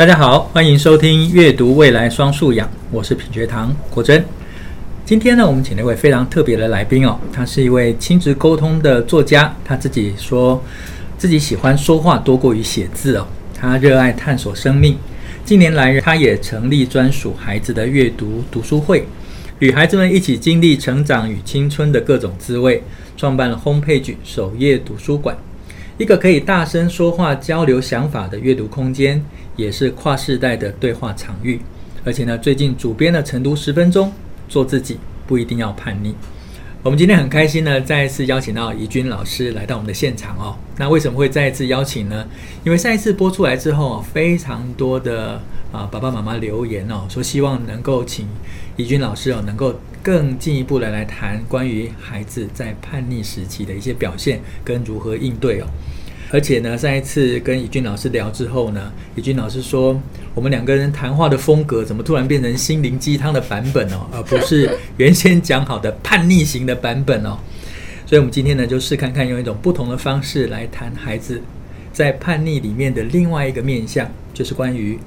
大家好，欢迎收听阅读未来双素养，我是品学堂国珍。今天呢，我们请了一位非常特别的来宾哦，他是一位亲子沟通的作家，他自己说自己喜欢说话多过于写字哦，他热爱探索生命。近年来，他也成立专属孩子的阅读读书会，与孩子们一起经历成长与青春的各种滋味，创办了 Homepage 首页读书馆。一个可以大声说话、交流想法的阅读空间，也是跨世代的对话场域。而且呢，最近主编的晨读十分钟，做自己不一定要叛逆。我们今天很开心呢，再一次邀请到怡君老师来到我们的现场哦。那为什么会再一次邀请呢？因为上一次播出来之后，非常多的啊爸爸妈妈留言哦，说希望能够请怡君老师哦，能够。更进一步的来谈关于孩子在叛逆时期的一些表现跟如何应对哦，而且呢，上一次跟怡君老师聊之后呢，怡君老师说，我们两个人谈话的风格怎么突然变成心灵鸡汤的版本哦，而不是原先讲好的叛逆型的版本哦，所以我们今天呢就试看看用一种不同的方式来谈孩子在叛逆里面的另外一个面向，就是关于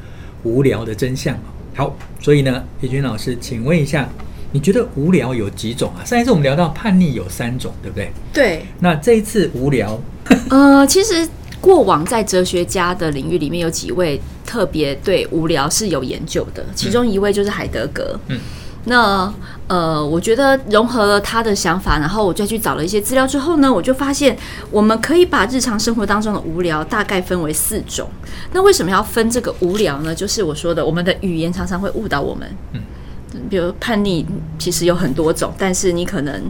无聊的真相。好，所以呢，叶军老师，请问一下。你觉得无聊有几种啊？上一次我们聊到叛逆有三种，对不对？对。那这一次无聊，呃，其实过往在哲学家的领域里面有几位特别对无聊是有研究的，其中一位就是海德格。嗯。那呃，我觉得融合了他的想法，然后我再去找了一些资料之后呢，我就发现我们可以把日常生活当中的无聊大概分为四种。那为什么要分这个无聊呢？就是我说的，我们的语言常常会误导我们。嗯。比如叛逆，其实有很多种，但是你可能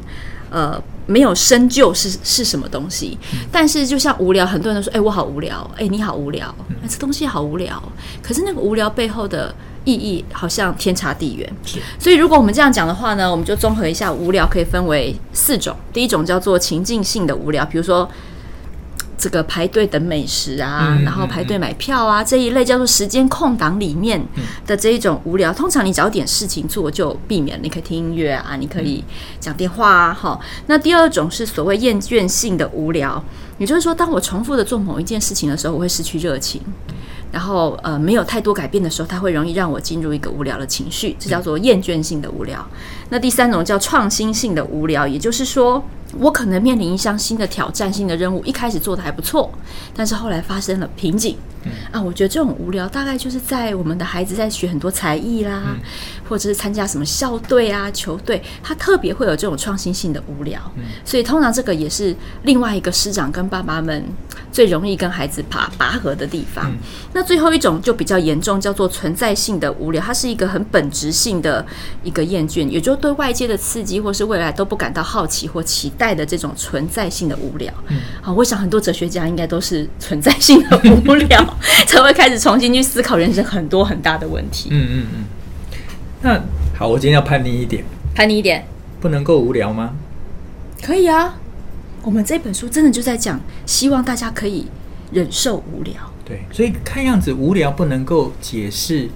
呃没有深究是是什么东西。但是就像无聊，很多人都说：“哎、欸，我好无聊。欸”“哎，你好无聊。”“这东西好无聊。”可是那个无聊背后的意义好像天差地远。所以如果我们这样讲的话呢，我们就综合一下，无聊可以分为四种。第一种叫做情境性的无聊，比如说。这个排队等美食啊，然后排队买票啊，这一类叫做时间空档里面的这一种无聊。通常你找点事情做就避免，你可以听音乐啊，你可以讲电话啊，哈。那第二种是所谓厌倦性的无聊，也就是说，当我重复的做某一件事情的时候，我会失去热情，然后呃没有太多改变的时候，它会容易让我进入一个无聊的情绪，这叫做厌倦性的无聊。那第三种叫创新性的无聊，也就是说。我可能面临一项新的挑战、新的任务，一开始做的还不错，但是后来发生了瓶颈。嗯、啊，我觉得这种无聊大概就是在我们的孩子在学很多才艺啦，嗯、或者是参加什么校队啊、球队，他特别会有这种创新性的无聊。嗯、所以通常这个也是另外一个师长跟爸爸们最容易跟孩子拔拔河的地方。嗯、那最后一种就比较严重，叫做存在性的无聊，它是一个很本质性的一个厌倦，也就是对外界的刺激或是未来都不感到好奇或期待。带的这种存在性的无聊，嗯，好，我想很多哲学家应该都是存在性的无聊，才会开始重新去思考人生很多很大的问题。嗯嗯嗯。那好，我今天要叛逆一点，叛逆一点，不能够无聊吗？可以啊，我们这本书真的就在讲，希望大家可以忍受无聊。对，所以看样子无聊不能够解释。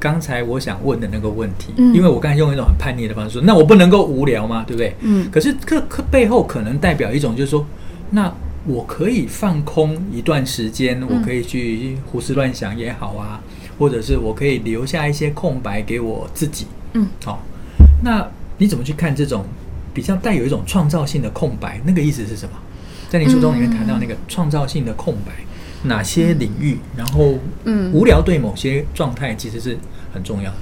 刚才我想问的那个问题，嗯、因为我刚才用一种很叛逆的方式说，那我不能够无聊吗？对不对？嗯。可是这可背后可能代表一种，就是说，那我可以放空一段时间，嗯、我可以去胡思乱想也好啊，或者是我可以留下一些空白给我自己。嗯。好、哦，那你怎么去看这种比较带有一种创造性的空白？那个意思是什么？在你书中里面谈到那个创造性的空白。嗯哪些领域？然后，嗯，无聊对某些状态其实是很重要的。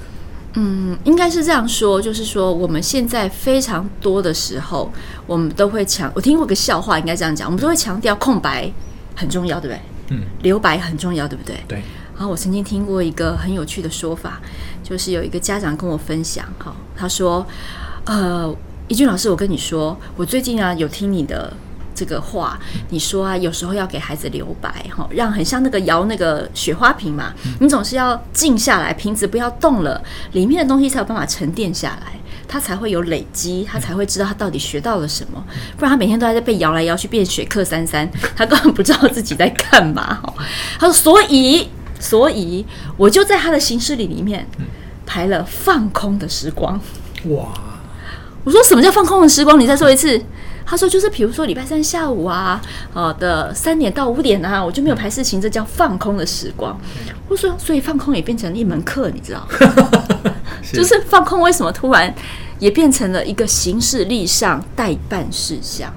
嗯，应该是这样说，就是说我们现在非常多的时候，我们都会强。我听过个笑话，应该这样讲，我们都会强调空白很重要，对不对？嗯，留白很重要，对不对？对。然后我曾经听过一个很有趣的说法，就是有一个家长跟我分享，哈，他说：“呃，一俊老师，我跟你说，我最近啊有听你的。”这个话，你说啊，有时候要给孩子留白，哈，让很像那个摇那个雪花瓶嘛，你总是要静下来，瓶子不要动了，里面的东西才有办法沉淀下来，他才会有累积，他才会知道他到底学到了什么，不然他每天都还在被摇来摇去，变雪客三三，他根本不知道自己在干嘛，哈。他说，所以，所以我就在他的行事历里面排了放空的时光。哇，我说什么叫放空的时光？你再说一次。他说就是比如说礼拜三下午啊，呃的三点到五点啊，我就没有排事情，这叫放空的时光。我说所以放空也变成一门课，你知道吗？就是放空为什么突然也变成了一个行事历上代办事项？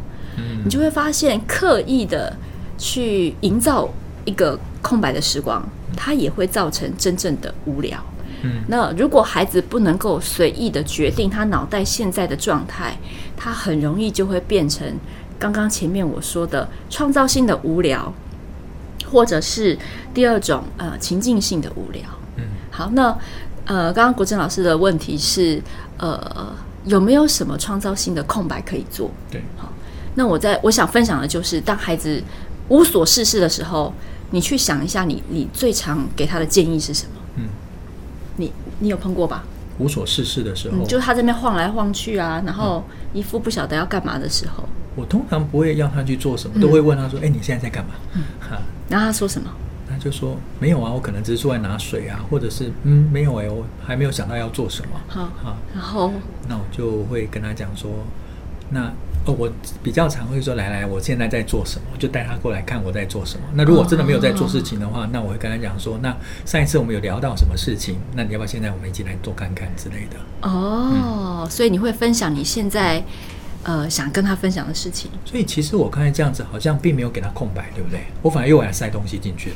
你就会发现刻意的去营造一个空白的时光，它也会造成真正的无聊。嗯，那如果孩子不能够随意的决定他脑袋现在的状态，他很容易就会变成刚刚前面我说的创造性的无聊，或者是第二种呃情境性的无聊。嗯，好，那呃刚刚国珍老师的问题是呃有没有什么创造性的空白可以做？对，好，那我在我想分享的就是当孩子无所事事的时候，你去想一下你你最常给他的建议是什么？嗯。你你有碰过吧？无所事事的时候，嗯、就他这边晃来晃去啊，然后一副不晓得要干嘛的时候，我通常不会让他去做什么，都会问他说：“哎、你现在在干嘛？”嗯，哈，然后他说什么？他就说：“没有啊，我可能只是出来拿水啊，或者是嗯，没有哎、欸，我还没有想到要做什么。”好，好，然后那我就会跟他讲说：“那。”哦，我比较常会说，来来，我现在在做什么，就带他过来看我在做什么。那如果真的没有在做事情的话，那我会跟他讲说，那上一次我们有聊到什么事情，那你要不要现在我们一起来做看看之类的？哦，嗯、所以你会分享你现在呃想跟他分享的事情。所以其实我刚才这样子好像并没有给他空白，对不对？我反而又给他塞东西进去了。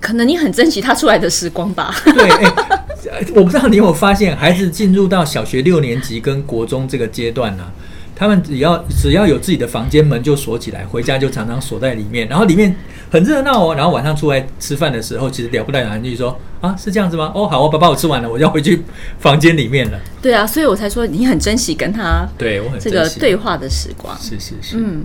可能你很珍惜他出来的时光吧？对，欸、我不知道你有没有发现，孩子进入到小学六年级跟国中这个阶段呢、啊？他们只要只要有自己的房间门就锁起来，回家就常常锁在里面，然后里面很热闹哦。然后晚上出来吃饭的时候，其实聊不得两句说啊，是这样子吗？哦，好，我爸爸我吃完了，我要回去房间里面了。对啊，所以我才说你很珍惜跟他对我很这个对话的时光。是是是，嗯，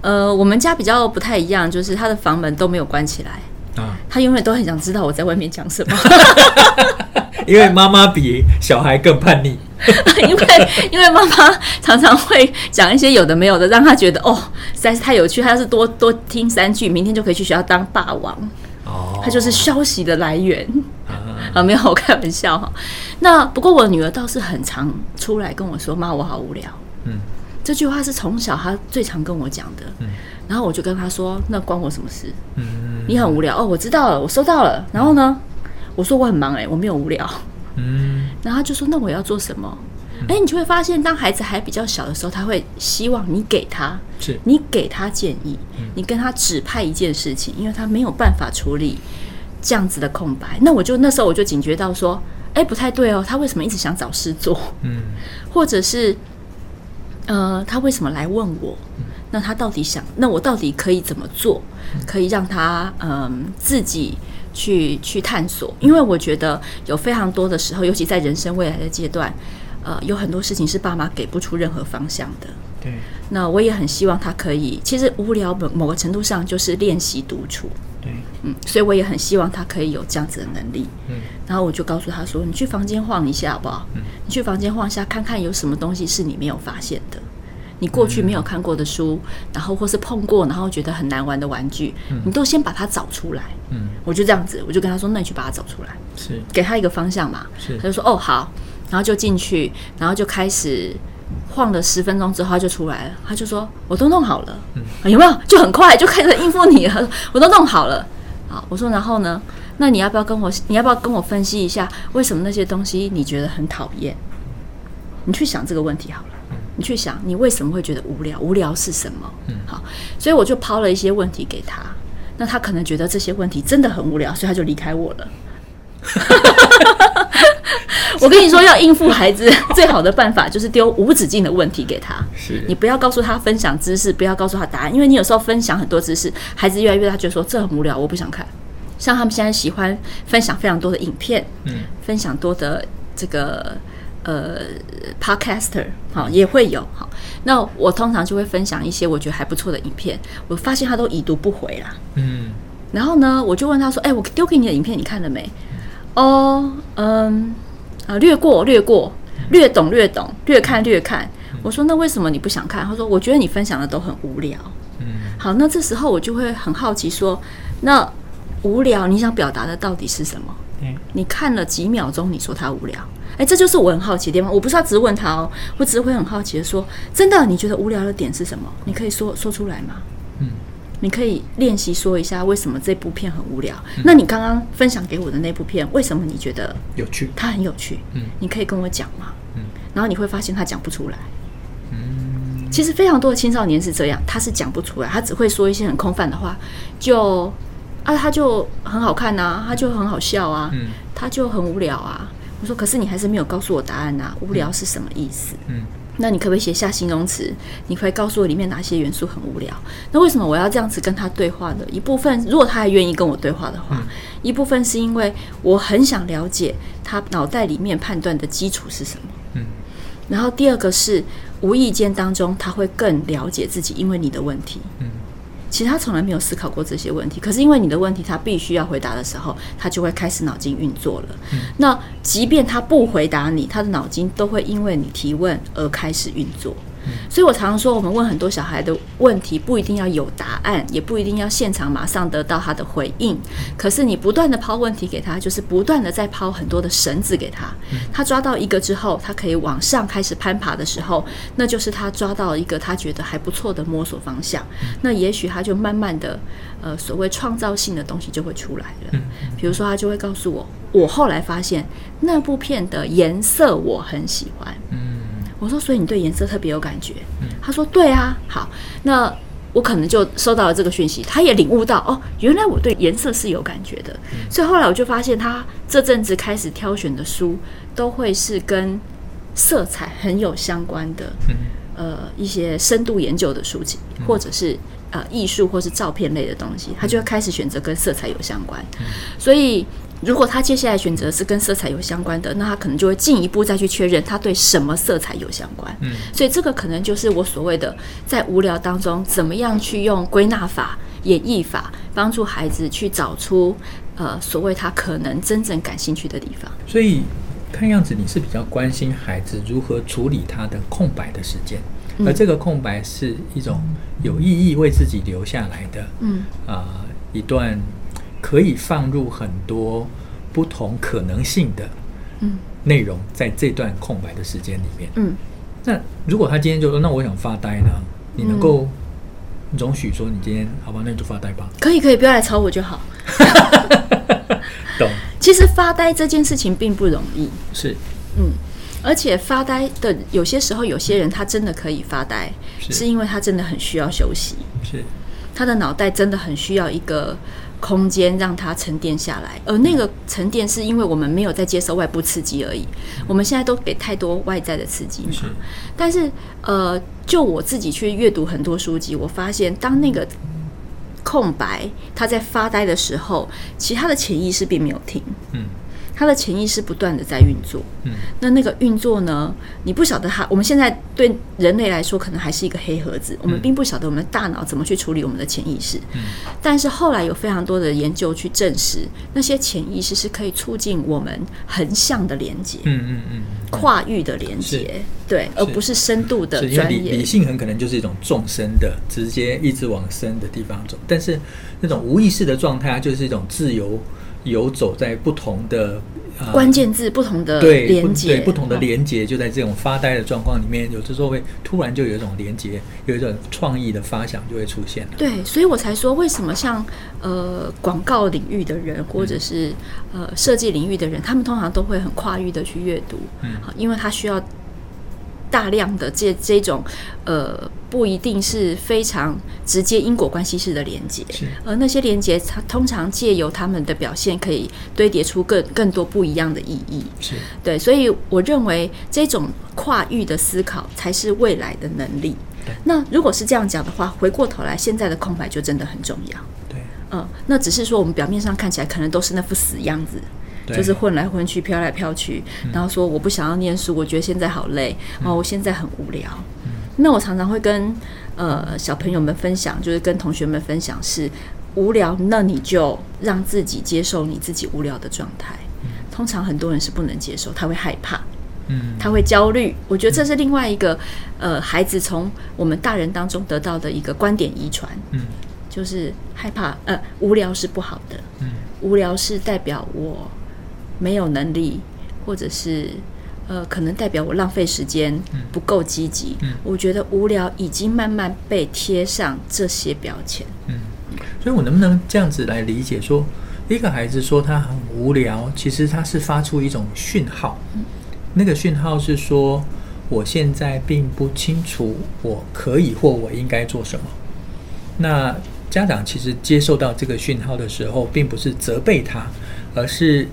呃，我们家比较不太一样，就是他的房门都没有关起来啊，他永远都很想知道我在外面讲什么。因为妈妈比小孩更叛逆，因为因为妈妈常常会讲一些有的没有的，让他觉得哦实在是太有趣。他要是多多听三句，明天就可以去学校当霸王。哦，他就是消息的来源啊，没有，我开玩笑哈。那不过我女儿倒是很常出来跟我说：“妈，我好无聊。”嗯，这句话是从小她最常跟我讲的。嗯，然后我就跟他说：“那关我什么事？嗯，你很无聊哦，我知道了，我收到了。然后呢？”我说我很忙哎、欸，我没有无聊。嗯，然后他就说那我要做什么？哎、嗯，你就会发现，当孩子还比较小的时候，他会希望你给他，是你给他建议，嗯、你跟他指派一件事情，因为他没有办法处理这样子的空白。那我就那时候我就警觉到说，哎，不太对哦，他为什么一直想找事做？嗯，或者是呃，他为什么来问我？那他到底想？那我到底可以怎么做？可以让他嗯、呃、自己。去去探索，因为我觉得有非常多的时候，尤其在人生未来的阶段，呃，有很多事情是爸妈给不出任何方向的。对，那我也很希望他可以，其实无聊某某个程度上就是练习独处。对，嗯，所以我也很希望他可以有这样子的能力。嗯，然后我就告诉他说：“你去房间晃一下好不好？嗯，你去房间晃一下，看看有什么东西是你没有发现的。”你过去没有看过的书，嗯、然后或是碰过，然后觉得很难玩的玩具，嗯、你都先把它找出来。嗯，我就这样子，我就跟他说：“那你去把它找出来。”是，给他一个方向嘛。是，他就说：“哦，好。”然后就进去，然后就开始晃了十分钟之后，他就出来了。他就说：“我都弄好了。嗯”有没有？就很快就开始应付你了。我都弄好了。好，我说：“然后呢？那你要不要跟我？你要不要跟我分析一下，为什么那些东西你觉得很讨厌？你去想这个问题好了。”你去想，你为什么会觉得无聊？无聊是什么？嗯，好，所以我就抛了一些问题给他。那他可能觉得这些问题真的很无聊，所以他就离开我了。我跟你说，要应付孩子最好的办法就是丢无止境的问题给他。是，你不要告诉他分享知识，不要告诉他答案，因为你有时候分享很多知识，孩子越来越他觉得说这很无聊，我不想看。像他们现在喜欢分享非常多的影片，嗯，分享多的这个。呃，Podcaster 好也会有好，那我通常就会分享一些我觉得还不错的影片，我发现他都已读不回啦。嗯，然后呢，我就问他说：“哎、欸，我丢给你的影片你看了没？”哦，嗯，啊，略过，略过，略懂，略懂，略看，略看。我说：“那为什么你不想看？”他说：“我觉得你分享的都很无聊。”嗯，好，那这时候我就会很好奇说：“那无聊，你想表达的到底是什么？嗯，你看了几秒钟，你说他无聊，哎，这就是我很好奇的地方。我不是要直问他哦，我只是会很好奇的说，真的，你觉得无聊的点是什么？你可以说说出来吗？嗯，你可以练习说一下为什么这部片很无聊。嗯，那你刚刚分享给我的那部片，为什么你觉得有趣？它很有趣。嗯，你可以跟我讲吗？嗯，然后你会发现他讲不出来。嗯，其实非常多的青少年是这样，他是讲不出来，他只会说一些很空泛的话，就。啊，他就很好看呐、啊，他就很好笑啊，嗯，他就很无聊啊。我说，可是你还是没有告诉我答案呐、啊，无聊是什么意思？嗯，那你可不可以写下形容词？你可以告诉我里面哪些元素很无聊？那为什么我要这样子跟他对话呢？一部分，如果他还愿意跟我对话的话，嗯、一部分是因为我很想了解他脑袋里面判断的基础是什么。嗯，然后第二个是无意间当中他会更了解自己，因为你的问题。嗯。其实他从来没有思考过这些问题，可是因为你的问题，他必须要回答的时候，他就会开始脑筋运作了。嗯。那即便他不回答你，他的脑筋都会因为你提问而开始运作。所以我常常说，我们问很多小孩的问题，不一定要有答案，也不一定要现场马上得到他的回应。可是你不断的抛问题给他，就是不断的在抛很多的绳子给他。他抓到一个之后，他可以往上开始攀爬的时候，那就是他抓到一个他觉得还不错的摸索方向。那也许他就慢慢的，呃，所谓创造性的东西就会出来了。比如说，他就会告诉我，我后来发现那部片的颜色我很喜欢。我说，所以你对颜色特别有感觉？他说，对啊。好，那我可能就收到了这个讯息，他也领悟到哦，原来我对颜色是有感觉的。所以后来我就发现，他这阵子开始挑选的书，都会是跟色彩很有相关的，呃，一些深度研究的书籍，或者是呃艺术或是照片类的东西，他就会开始选择跟色彩有相关。所以。如果他接下来选择是跟色彩有相关的，那他可能就会进一步再去确认他对什么色彩有相关。嗯，所以这个可能就是我所谓的在无聊当中，怎么样去用归纳法、演绎法，帮助孩子去找出呃所谓他可能真正感兴趣的地方。所以看样子你是比较关心孩子如何处理他的空白的时间，而这个空白是一种有意义为自己留下来的。嗯啊，一段。可以放入很多不同可能性的内容，在这段空白的时间里面。嗯，那如果他今天就说，那我想发呆呢？你能够容许说，你今天好吧？那你就发呆吧。可以，可以，不要来吵我就好。懂。其实发呆这件事情并不容易。是。嗯，而且发呆的有些时候，有些人他真的可以发呆，是因为他真的很需要休息。是。他的脑袋真的很需要一个。空间让它沉淀下来，而那个沉淀是因为我们没有在接受外部刺激而已。我们现在都给太多外在的刺激嘛。但是，呃，就我自己去阅读很多书籍，我发现当那个空白他在发呆的时候，其他的潜意识并没有停。嗯。他的潜意识不断的在运作，嗯，那那个运作呢？你不晓得他，我们现在对人类来说可能还是一个黑盒子，我们并不晓得我们的大脑怎么去处理我们的潜意识。嗯，但是后来有非常多的研究去证实，那些潜意识是可以促进我们横向的连接，嗯嗯嗯，跨域的连接，对，而不是深度的专业。理性很可能就是一种纵深的，直接一直往深的地方走，但是那种无意识的状态，就是一种自由。游走在不同的、呃、关键字，不同的对连接，对不同的连接，就在这种发呆的状况里面，有的时候会突然就有一种连接，有一种创意的发想就会出现了。对，所以我才说，为什么像呃广告领域的人，或者是呃设计领域的人，他们通常都会很跨域的去阅读，嗯，因为他需要。大量的这这种，呃，不一定是非常直接因果关系式的连接，而那些连接，它通常借由他们的表现，可以堆叠出更更多不一样的意义。是对，所以我认为这种跨域的思考才是未来的能力。那如果是这样讲的话，回过头来，现在的空白就真的很重要。对，嗯、呃，那只是说我们表面上看起来可能都是那副死样子。就是混来混去，飘来飘去，然后说我不想要念书，我觉得现在好累，哦，我现在很无聊。那我常常会跟呃小朋友们分享，就是跟同学们分享是无聊，那你就让自己接受你自己无聊的状态。通常很多人是不能接受，他会害怕，嗯，他会焦虑。我觉得这是另外一个呃孩子从我们大人当中得到的一个观点遗传，嗯，就是害怕，呃，无聊是不好的，嗯，无聊是代表我没有能力，或者是呃，可能代表我浪费时间，不够积极。嗯，我觉得无聊已经慢慢被贴上这些标签。嗯，所以我能不能这样子来理解说，一个孩子说他很无聊，其实他是发出一种讯号，嗯，那个讯号是说，我现在并不清楚我可以或我应该做什么。那家长其实接受到这个讯号的时候，并不是责备他，而是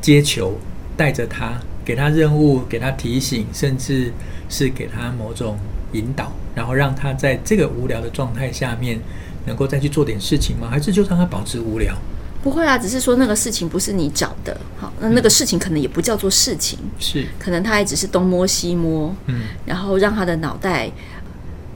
接球，带着他，给他任务，给他提醒，甚至是给他某种引导，然后让他在这个无聊的状态下面，能够再去做点事情吗？还是就让他保持无聊？不会啊，只是说那个事情不是你找的，好，那那个事情可能也不叫做事情，是，可能他也只是东摸西摸，嗯，然后让他的脑袋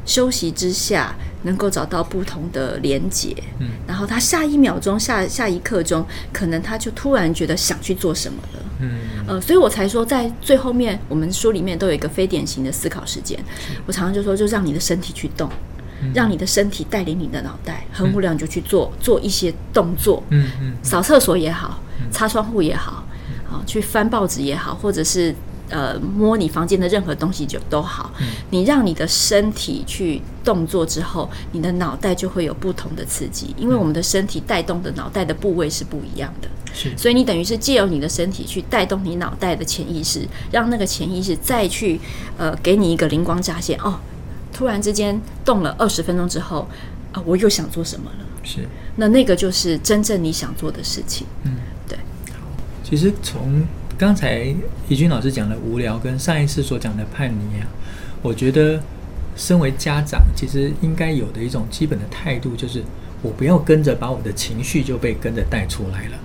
休息之下。能够找到不同的连结，嗯，然后他下一秒钟、下下一刻钟，可能他就突然觉得想去做什么了，嗯，呃，所以我才说，在最后面，我们书里面都有一个非典型的思考时间。我常常就说，就让你的身体去动，嗯、让你的身体带领你的脑袋，很无聊你就去做做一些动作，嗯嗯，扫厕所也好，擦窗户也好，啊去翻报纸也好，或者是。呃，摸你房间的任何东西就都好。嗯，你让你的身体去动作之后，你的脑袋就会有不同的刺激，因为我们的身体带动的脑袋的部位是不一样的。是，所以你等于是借由你的身体去带动你脑袋的潜意识，让那个潜意识再去呃给你一个灵光乍现。哦，突然之间动了二十分钟之后，啊、呃，我又想做什么了？是，那那个就是真正你想做的事情。嗯，对。好，其实从。刚才怡君老师讲的无聊，跟上一次所讲的叛逆啊，我觉得身为家长，其实应该有的一种基本的态度，就是我不要跟着把我的情绪就被跟着带出来了。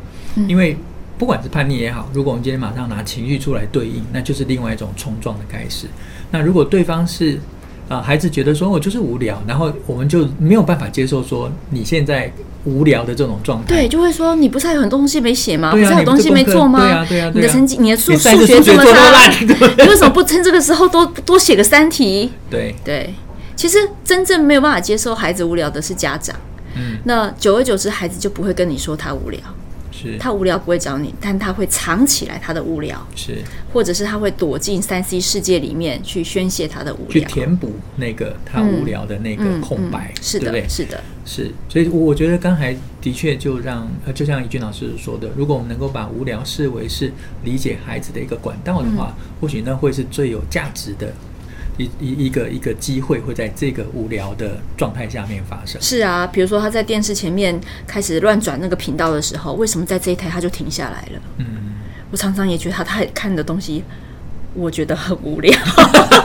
因为不管是叛逆也好，如果我们今天马上拿情绪出来对应，那就是另外一种冲撞的开始。那如果对方是啊，孩子觉得说我就是无聊，然后我们就没有办法接受说你现在。无聊的这种状态，对，就会说你不是还有很多东西没写吗？不是还有东西没做吗？对啊，对啊，你的成绩，你的数数学这么差，你为什么 不趁这个时候多多写个三题？对对，其实真正没有办法接受孩子无聊的是家长。嗯，那久而久之，孩子就不会跟你说他无聊。是。他无聊不会找你，但他会藏起来他的无聊，是，或者是他会躲进三 C 世界里面去宣泄他的无聊，去填补那个他无聊的那个空白，嗯嗯嗯、是的，对对？是的，是。所以我觉得刚才的确就让，就像怡君老师说的，如果我们能够把无聊视为是理解孩子的一个管道的话，嗯、或许那会是最有价值的。一一一个一个机会会在这个无聊的状态下面发生。是啊，比如说他在电视前面开始乱转那个频道的时候，为什么在这一台他就停下来了？嗯，我常常也觉得他他看的东西。我觉得很无聊，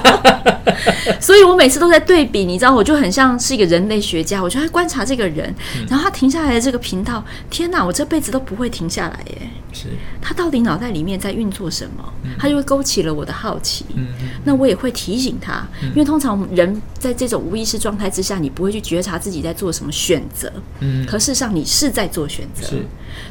所以我每次都在对比，你知道，我就很像是一个人类学家，我就在观察这个人，然后他停下来的这个频道，天哪，我这辈子都不会停下来耶！是，他到底脑袋里面在运作什么？他就会勾起了我的好奇。嗯，那我也会提醒他，因为通常人在这种无意识状态之下，你不会去觉察自己在做什么选择。嗯，可事实上你是在做选择。是，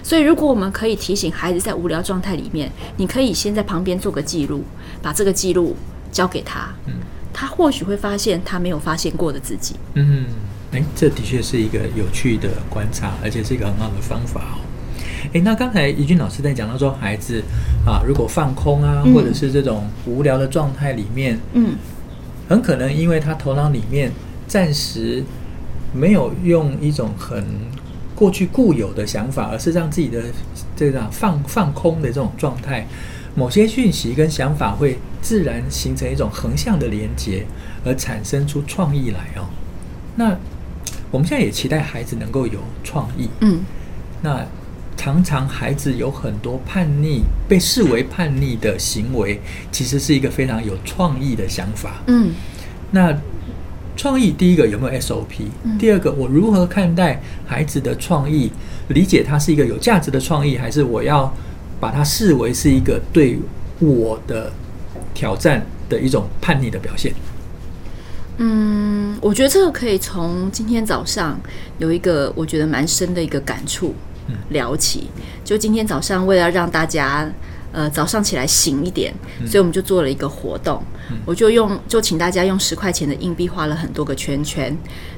所以如果我们可以提醒孩子在无聊状态里面，你可以先在旁边做个记录。把这个记录交给他，嗯，他或许会发现他没有发现过的自己。嗯，诶，这的确是一个有趣的观察，而且是一个很好的方法哦。诶，那刚才怡君老师在讲到说，孩子啊，如果放空啊，或者是这种无聊的状态里面，嗯，很可能因为他头脑里面暂时没有用一种很过去固有的想法，而是让自己的这个放放空的这种状态。某些讯息跟想法会自然形成一种横向的连接，而产生出创意来哦。那我们现在也期待孩子能够有创意。嗯。那常常孩子有很多叛逆，被视为叛逆的行为，其实是一个非常有创意的想法。嗯。那创意第一个有没有 SOP？第二个，我如何看待孩子的创意？理解它是一个有价值的创意，还是我要？把它视为是一个对我的挑战的一种叛逆的表现。嗯，我觉得这个可以从今天早上有一个我觉得蛮深的一个感触聊起。就今天早上，为了让大家呃早上起来醒一点，所以我们就做了一个活动，嗯、我就用就请大家用十块钱的硬币画了很多个圈圈，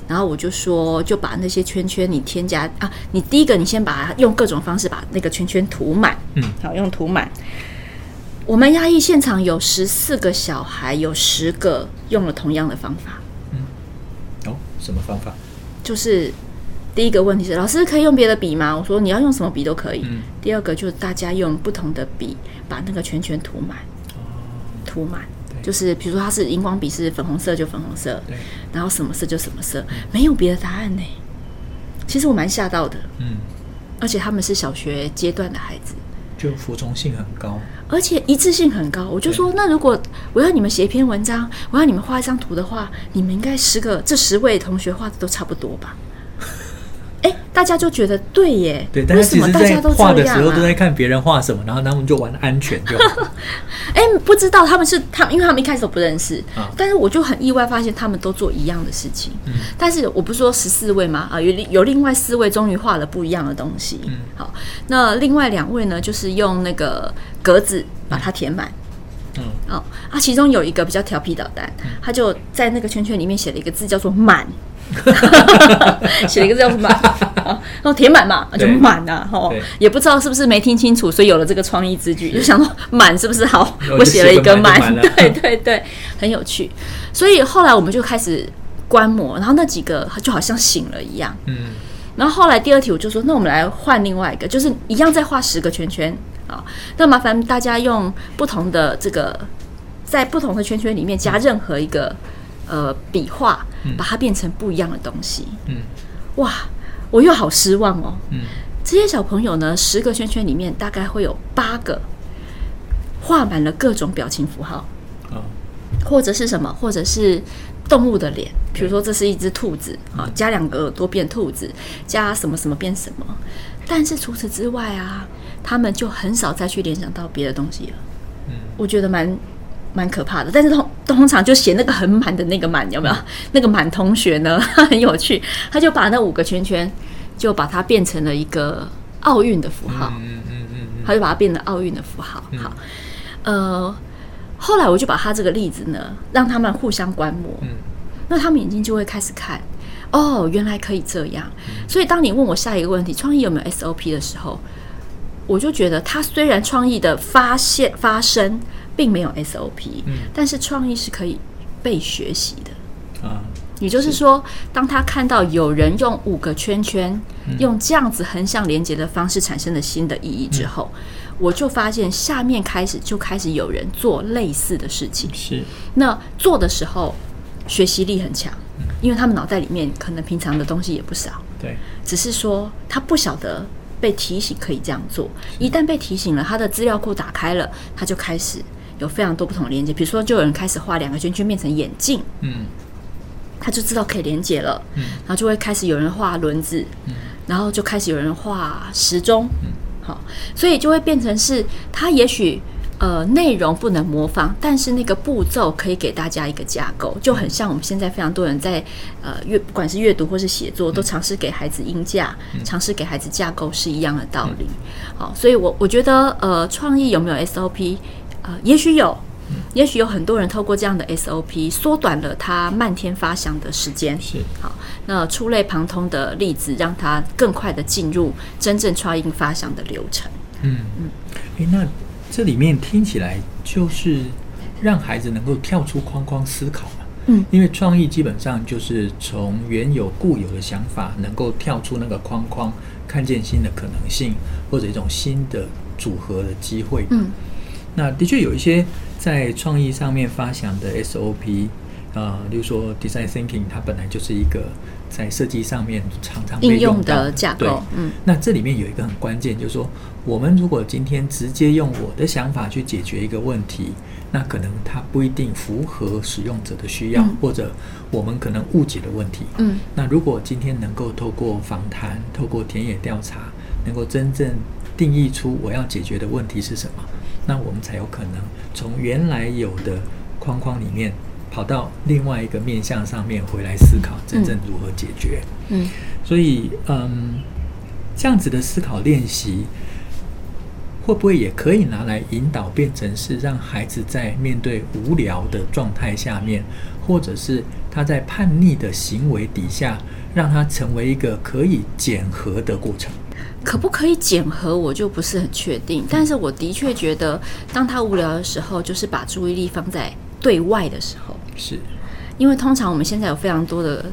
然后我就说就把那些圈圈你添加啊，你第一个你先把它用各种方式把那个圈圈涂满，嗯，好，用涂满。我们压抑现场有十四个小孩，有十个用了同样的方法。嗯，哦，什么方法？就是第一个问题是，老师可以用别的笔吗？我说你要用什么笔都可以。嗯。第二个就是大家用不同的笔把那个圈圈涂满。哦。涂满。就是比如说它是荧光笔是粉红色就粉红色。然后什么色就什么色，没有别的答案呢。其实我蛮吓到的。嗯。而且他们是小学阶段的孩子。就服从性很高，而且一致性很高。我就说，那如果我要你们写一篇文章，我要你们画一张图的话，你们应该十个这十位同学画的都差不多吧？哎，大家就觉得对耶。对，为什么大家都画的时候都在看别人画什么，然后他们就玩安全就好。哎，不知道他们是他们，因为他们一开始都不认识。啊，但是我就很意外发现他们都做一样的事情。嗯，但是我不是说十四位吗？啊，有有另外四位终于画了不一样的东西。嗯，好，那另外两位呢，就是用那个格子把它填满。嗯，哦，啊，其中有一个比较调皮捣蛋，他就在那个圈圈里面写了一个字，叫做“满”。写了一个字叫“满 ”，然后填满嘛，就满啊，哈，也不知道是不是没听清楚，所以有了这个创意之举，就想说“满”是不是好？我写了一个“满 ”，对对对，很有趣。所以后来我们就开始观摩，然后那几个就好像醒了一样，嗯。然后后来第二题我就说，那我们来换另外一个，就是一样再画十个圈圈啊。那麻烦大家用不同的这个，在不同的圈圈里面加任何一个。呃，笔画把它变成不一样的东西。嗯，哇，我又好失望哦。嗯，这些小朋友呢，十个圈圈里面大概会有八个画满了各种表情符号。哦，或者是什么？或者是动物的脸。比如说，这是一只兔子啊，加两个耳朵变兔子，加什么什么变什么。但是除此之外啊，他们就很少再去联想到别的东西了。嗯，我觉得蛮。蛮可怕的，但是通通常就写那个很满的那个满，有没有？嗯、那个满同学呢，他 很有趣，他就把那五个圈圈，就把它变成了一个奥运的符号。嗯嗯嗯，嗯他就把它变成奥运的符号。嗯、好，呃，后来我就把他这个例子呢，让他们互相观摩。嗯，那他们眼睛就会开始看，哦，原来可以这样。嗯、所以当你问我下一个问题，创意有没有 SOP 的时候，我就觉得他虽然创意的发现发生。并没有 SOP，嗯，但是创意是可以被学习的啊。也就是说，当他看到有人用五个圈圈，用这样子横向连接的方式产生了新的意义之后，我就发现下面开始就开始有人做类似的事情。是，那做的时候学习力很强，因为他们脑袋里面可能平常的东西也不少。对，只是说他不晓得被提醒可以这样做，一旦被提醒了，他的资料库打开了，他就开始。有非常多不同的连接，比如说，就有人开始画两个圈圈变成眼镜，嗯，他就知道可以连接了，嗯，然后就会开始有人画轮子，嗯，然后就开始有人画时钟，嗯，好，所以就会变成是，他也许呃内容不能模仿，但是那个步骤可以给大家一个架构，就很像我们现在非常多人在呃阅不管是阅读或是写作，都尝试给孩子音架，尝试给孩子架构是一样的道理，好，所以我我觉得呃创意有没有 SOP？呃，也许有，也许有很多人透过这样的 SOP 缩短了他漫天发想的时间。是，好，那触类旁通的例子，让他更快的进入真正创意发想的流程。嗯嗯，诶，那这里面听起来就是让孩子能够跳出框框思考嘛。嗯，因为创意基本上就是从原有固有的想法，能够跳出那个框框，看见新的可能性，或者一种新的组合的机会。嗯。那的确有一些在创意上面发想的 SOP，啊、呃，例如说 Design Thinking，它本来就是一个在设计上面常常被用到的，应用的架构。对，嗯。那这里面有一个很关键，就是说，我们如果今天直接用我的想法去解决一个问题，那可能它不一定符合使用者的需要，嗯、或者我们可能误解的问题。嗯。那如果今天能够透过访谈、透过田野调查，能够真正定义出我要解决的问题是什么？那我们才有可能从原来有的框框里面跑到另外一个面向上面回来思考，真正如何解决。嗯，所以嗯，这样子的思考练习，会不会也可以拿来引导，变成是让孩子在面对无聊的状态下面，或者是他在叛逆的行为底下，让他成为一个可以检核的过程？可不可以检核，我就不是很确定。但是我的确觉得，当他无聊的时候，就是把注意力放在对外的时候。是，因为通常我们现在有非常多的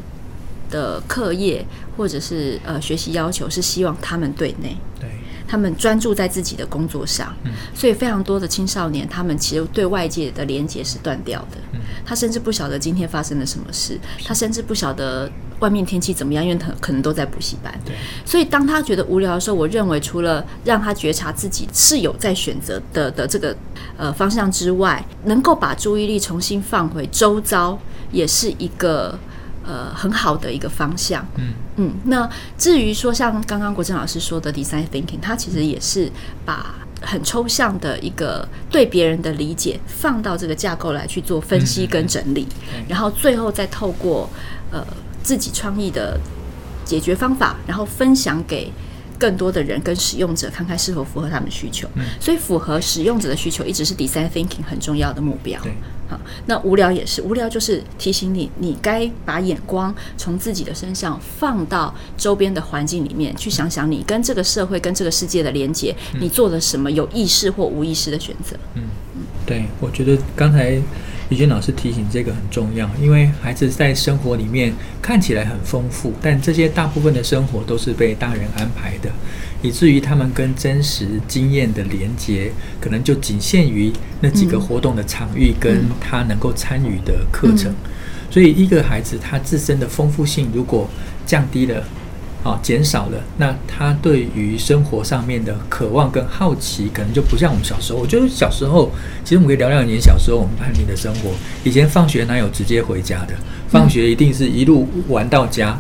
的课业或者是呃学习要求，是希望他们对内。对。他们专注在自己的工作上，所以非常多的青少年，他们其实对外界的连接是断掉的。他甚至不晓得今天发生了什么事，他甚至不晓得外面天气怎么样，因为他可能都在补习班。所以当他觉得无聊的时候，我认为除了让他觉察自己是有在选择的的这个呃方向之外，能够把注意力重新放回周遭，也是一个。呃，很好的一个方向。嗯。嗯，那至于说像刚刚国珍老师说的 design thinking，它其实也是把很抽象的一个对别人的理解放到这个架构来去做分析跟整理，嗯、然后最后再透过呃自己创意的解决方法，然后分享给更多的人跟使用者，看看是否符合他们需求。嗯、所以符合使用者的需求一直是 design thinking 很重要的目标。好那无聊也是，无聊就是提醒你，你该把眼光从自己的身上放到周边的环境里面去，想想你跟这个社会、跟这个世界的连接，你做了什么有意识或无意识的选择。嗯嗯，对，我觉得刚才怡君老师提醒这个很重要，因为孩子在生活里面看起来很丰富，但这些大部分的生活都是被大人安排的。以至于他们跟真实经验的连接，可能就仅限于那几个活动的场域，跟他能够参与的课程。所以，一个孩子他自身的丰富性如果降低了，啊，减少了，那他对于生活上面的渴望跟好奇，可能就不像我们小时候。我觉得小时候，其实我们可以聊聊你小时候我们叛逆的生活。以前放学哪有直接回家的？放学一定是一路玩到家，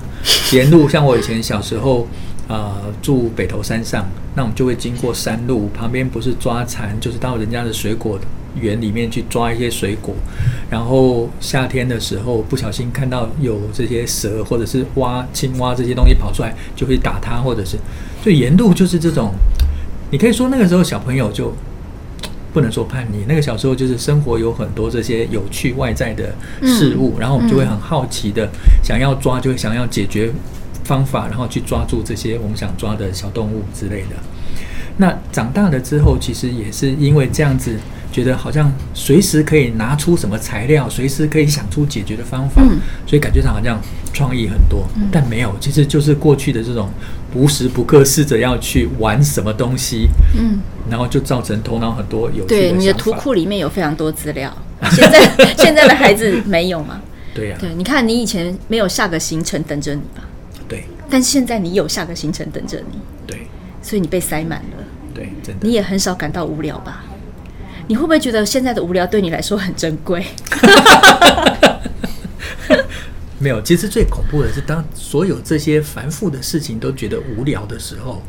沿路像我以前小时候。呃，住北头山上，那我们就会经过山路，旁边不是抓蚕，就是到人家的水果园里面去抓一些水果。然后夏天的时候，不小心看到有这些蛇或者是蛙、青蛙这些东西跑出来，就会打它，或者是，所以沿路就是这种。你可以说那个时候小朋友就不能说叛逆，那个小时候就是生活有很多这些有趣外在的事物，然后我们就会很好奇的想要抓，就会想要解决。方法，然后去抓住这些我们想抓的小动物之类的。那长大了之后，其实也是因为这样子，觉得好像随时可以拿出什么材料，随时可以想出解决的方法，嗯、所以感觉上好像创意很多。嗯、但没有，其实就是过去的这种无时不刻试着要去玩什么东西，嗯，然后就造成头脑很多有趣。对，你的图库里面有非常多资料，现在现在的孩子没有吗？对呀、啊，对，你看你以前没有下个行程等着你吧？对，但现在你有下个行程等着你，对，所以你被塞满了，对，真的，你也很少感到无聊吧？你会不会觉得现在的无聊对你来说很珍贵？没有，其实最恐怖的是，当所有这些繁复的事情都觉得无聊的时候，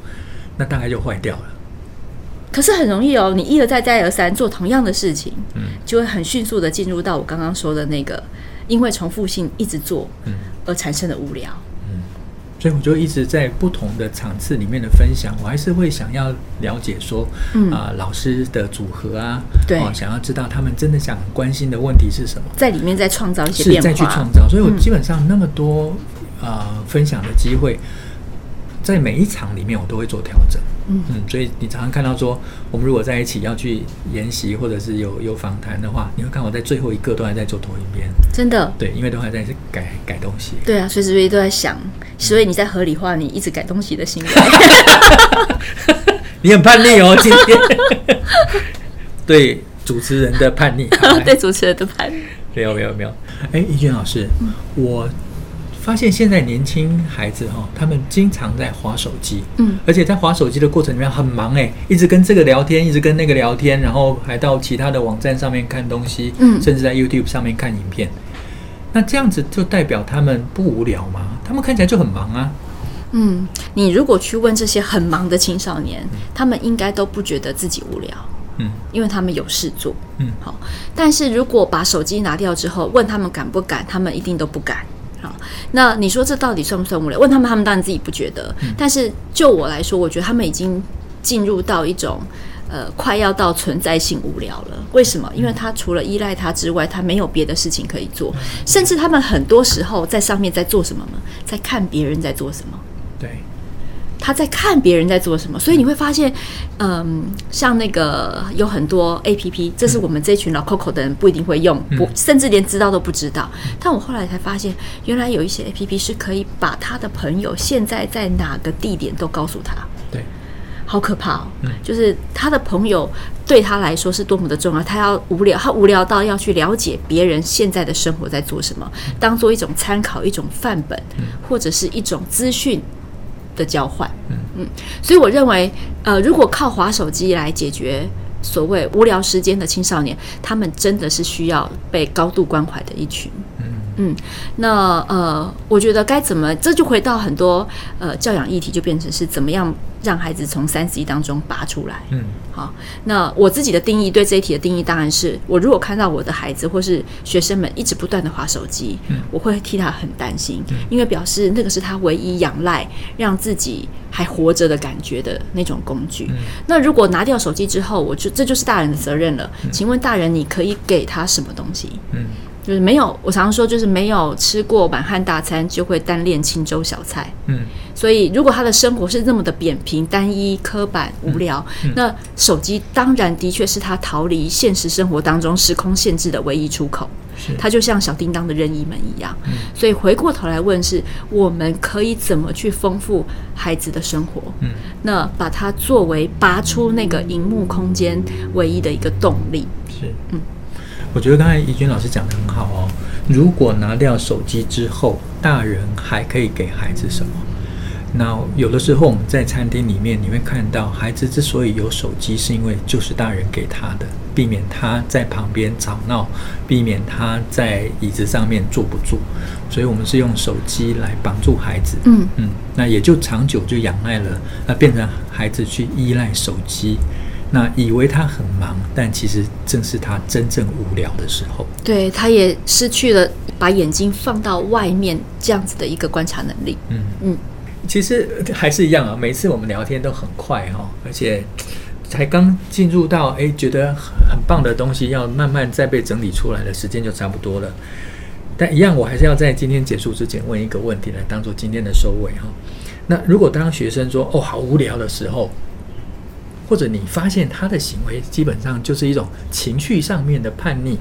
那大概就坏掉了。可是很容易哦，你一而再再而三做同样的事情，嗯，就会很迅速的进入到我刚刚说的那个，因为重复性一直做，嗯，而产生的无聊。所以我就一直在不同的场次里面的分享，我还是会想要了解说，嗯啊、呃，老师的组合啊，对、哦，想要知道他们真的想关心的问题是什么，在里面再创造一些变化，再去创造。所以我基本上那么多啊、嗯呃、分享的机会。在每一场里面，我都会做调整。嗯嗯，所以你常常看到说，我们如果在一起要去研习，或者是有有访谈的话，你会看我在最后一个都还在做投影片。真的？对，因为都还在改改东西。对啊，随时随地都在想，所以你在合理化你一直改东西的行为。你很叛逆哦，今天。对主持人的叛逆。对主持人的叛逆。没有没有没有。哎，怡君老师，嗯、我。发现现在年轻孩子哈，他们经常在划手机，嗯，而且在划手机的过程里面很忙哎，一直跟这个聊天，一直跟那个聊天，然后还到其他的网站上面看东西，嗯，甚至在 YouTube 上面看影片。那这样子就代表他们不无聊吗？他们看起来就很忙啊。嗯，你如果去问这些很忙的青少年，他们应该都不觉得自己无聊，嗯，因为他们有事做，嗯，好。但是如果把手机拿掉之后，问他们敢不敢，他们一定都不敢。好，那你说这到底算不算无聊？问他们，他们当然自己不觉得。嗯、但是就我来说，我觉得他们已经进入到一种呃快要到存在性无聊了。为什么？因为他除了依赖他之外，他没有别的事情可以做，甚至他们很多时候在上面在做什么吗？在看别人在做什么。对。他在看别人在做什么，所以你会发现，嗯，像那个有很多 APP，这是我们这群老 Coco 的人不一定会用，不，甚至连知道都不知道。但我后来才发现，原来有一些 APP 是可以把他的朋友现在在哪个地点都告诉他。对，好可怕哦！就是他的朋友对他来说是多么的重要，他要无聊，他无聊到要去了解别人现在的生活在做什么，当做一种参考、一种范本，或者是一种资讯。的交换，嗯。嗯，所以我认为，呃，如果靠滑手机来解决所谓无聊时间的青少年，他们真的是需要被高度关怀的一群。嗯，那呃，我觉得该怎么，这就回到很多呃教养议题，就变成是怎么样让孩子从三 C 当中拔出来。嗯，好，那我自己的定义，对这一题的定义，当然是我如果看到我的孩子或是学生们一直不断的划手机，嗯，我会替他很担心，因为表示那个是他唯一仰赖让自己还活着的感觉的那种工具。嗯，那如果拿掉手机之后，我就这就是大人的责任了。请问大人，你可以给他什么东西？嗯。就是没有，我常常说，就是没有吃过满汉大餐，就会单恋青州小菜。嗯，所以如果他的生活是那么的扁平、单一、刻板、无聊，嗯嗯、那手机当然的确是他逃离现实生活当中时空限制的唯一出口。是，他就像小叮当的任意门一样。嗯，所以回过头来问是，我们可以怎么去丰富孩子的生活？嗯，那把它作为拔出那个荧幕空间唯一的一个动力。是，嗯。我觉得刚才怡君老师讲得很好哦。如果拿掉手机之后，大人还可以给孩子什么？那有的时候我们在餐厅里面，你会看到孩子之所以有手机，是因为就是大人给他的，避免他在旁边吵闹，避免他在椅子上面坐不住。所以我们是用手机来帮助孩子。嗯嗯，那也就长久就仰赖了，那变成孩子去依赖手机。那以为他很忙，但其实正是他真正无聊的时候。对，他也失去了把眼睛放到外面这样子的一个观察能力。嗯嗯，其实还是一样啊。每次我们聊天都很快哈，而且才刚进入到哎，觉得很棒的东西，要慢慢再被整理出来的时间就差不多了。但一样，我还是要在今天结束之前问一个问题，来当做今天的收尾哈。那如果当学生说哦，好无聊的时候，或者你发现他的行为基本上就是一种情绪上面的叛逆，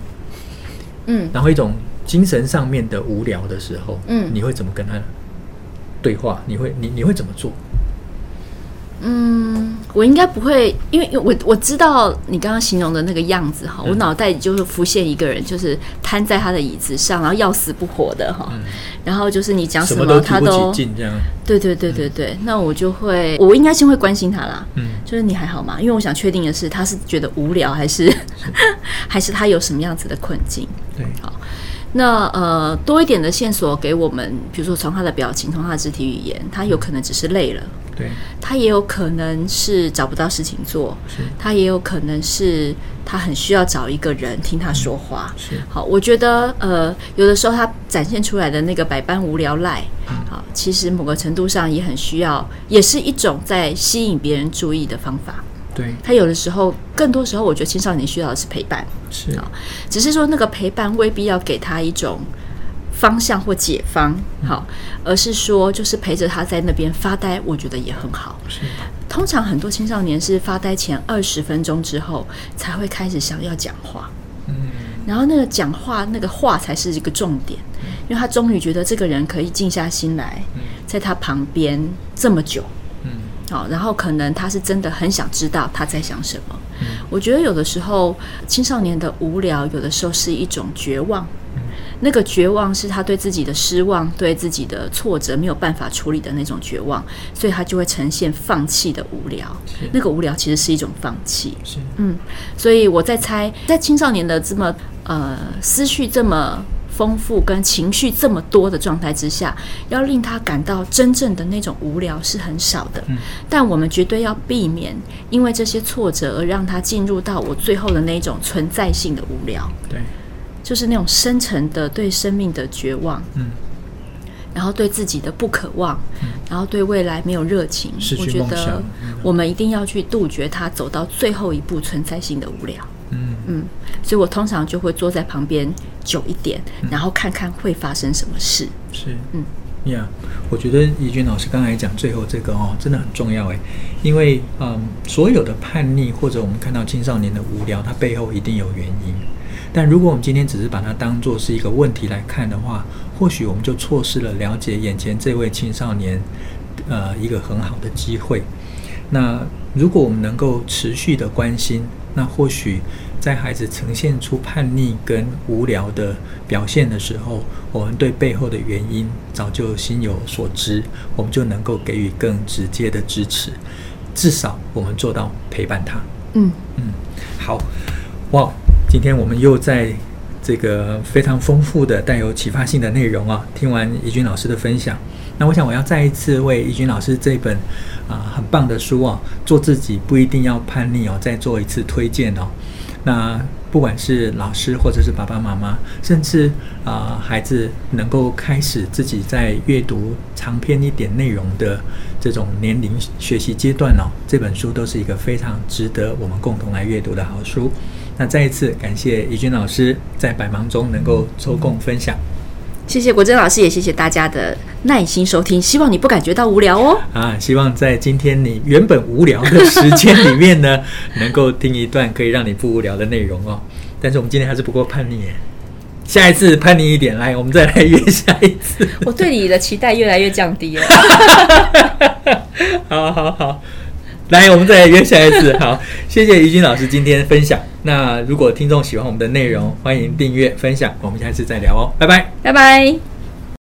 嗯，然后一种精神上面的无聊的时候，嗯，你会怎么跟他对话？你会你你会怎么做？嗯，我应该不会，因为我我知道你刚刚形容的那个样子哈，我脑袋里就会浮现一个人，就是瘫在他的椅子上，然后要死不活的哈，然后就是你讲什么他都对对对对对，那我就会，我应该先会关心他啦，嗯，就是你还好吗？因为我想确定的是，他是觉得无聊，还是 还是他有什么样子的困境？对，好。那呃，多一点的线索给我们，比如说从他的表情，从他的肢体语言，他有可能只是累了，对，他也有可能是找不到事情做，他也有可能是他很需要找一个人听他说话，是。好，我觉得呃，有的时候他展现出来的那个百般无聊赖，好，其实某个程度上也很需要，也是一种在吸引别人注意的方法。对，他有的时候，更多时候，我觉得青少年需要的是陪伴，是。啊，只是说那个陪伴未必要给他一种方向或解方，好，而是说就是陪着他在那边发呆，我觉得也很好。是，通常很多青少年是发呆前二十分钟之后才会开始想要讲话，嗯，然后那个讲话那个话才是一个重点，因为他终于觉得这个人可以静下心来，在他旁边这么久。嗯好，然后可能他是真的很想知道他在想什么。嗯，我觉得有的时候青少年的无聊，有的时候是一种绝望。嗯，那个绝望是他对自己的失望、对自己的挫折没有办法处理的那种绝望，所以他就会呈现放弃的无聊。那个无聊其实是一种放弃。是，嗯，所以我在猜，在青少年的这么呃思绪这么。丰富跟情绪这么多的状态之下，要令他感到真正的那种无聊是很少的。嗯，但我们绝对要避免因为这些挫折而让他进入到我最后的那种存在性的无聊。对，就是那种深沉的对生命的绝望。嗯，然后对自己的不渴望，嗯、然后对未来没有热情，我觉得我们一定要去杜绝它走到最后一步存在性的无聊。嗯。嗯，所以我通常就会坐在旁边久一点，嗯、然后看看会发生什么事。是，嗯。呀，yeah, 我觉得怡君老师刚才讲最后这个哦，真的很重要哎，因为嗯，所有的叛逆或者我们看到青少年的无聊，它背后一定有原因。但如果我们今天只是把它当作是一个问题来看的话，或许我们就错失了了解眼前这位青少年，呃，一个很好的机会。那如果我们能够持续的关心，那或许在孩子呈现出叛逆跟无聊的表现的时候，我们对背后的原因早就心有所知，我们就能够给予更直接的支持。至少我们做到陪伴他。嗯嗯，好，哇。今天我们又在这个非常丰富的、带有启发性的内容啊，听完怡君老师的分享，那我想我要再一次为怡君老师这本啊很棒的书啊，做自己不一定要叛逆哦，再做一次推荐哦。那不管是老师或者是爸爸妈妈，甚至啊孩子能够开始自己在阅读长篇一点内容的这种年龄学习阶段哦，这本书都是一个非常值得我们共同来阅读的好书。那再一次感谢怡君老师在百忙中能够抽空分享，谢谢国珍老师，也谢谢大家的耐心收听。希望你不感觉到无聊哦。啊，希望在今天你原本无聊的时间里面呢，能够听一段可以让你不无聊的内容哦。但是我们今天还是不够叛逆耶，下一次叛逆一点，来，我们再来约下一次。我对你的期待越来越降低了。好 好好。来，我们再来约下一次。好，谢谢怡君老师今天分享。那如果听众喜欢我们的内容，欢迎订阅分享。我们下次再聊哦，拜拜，拜拜。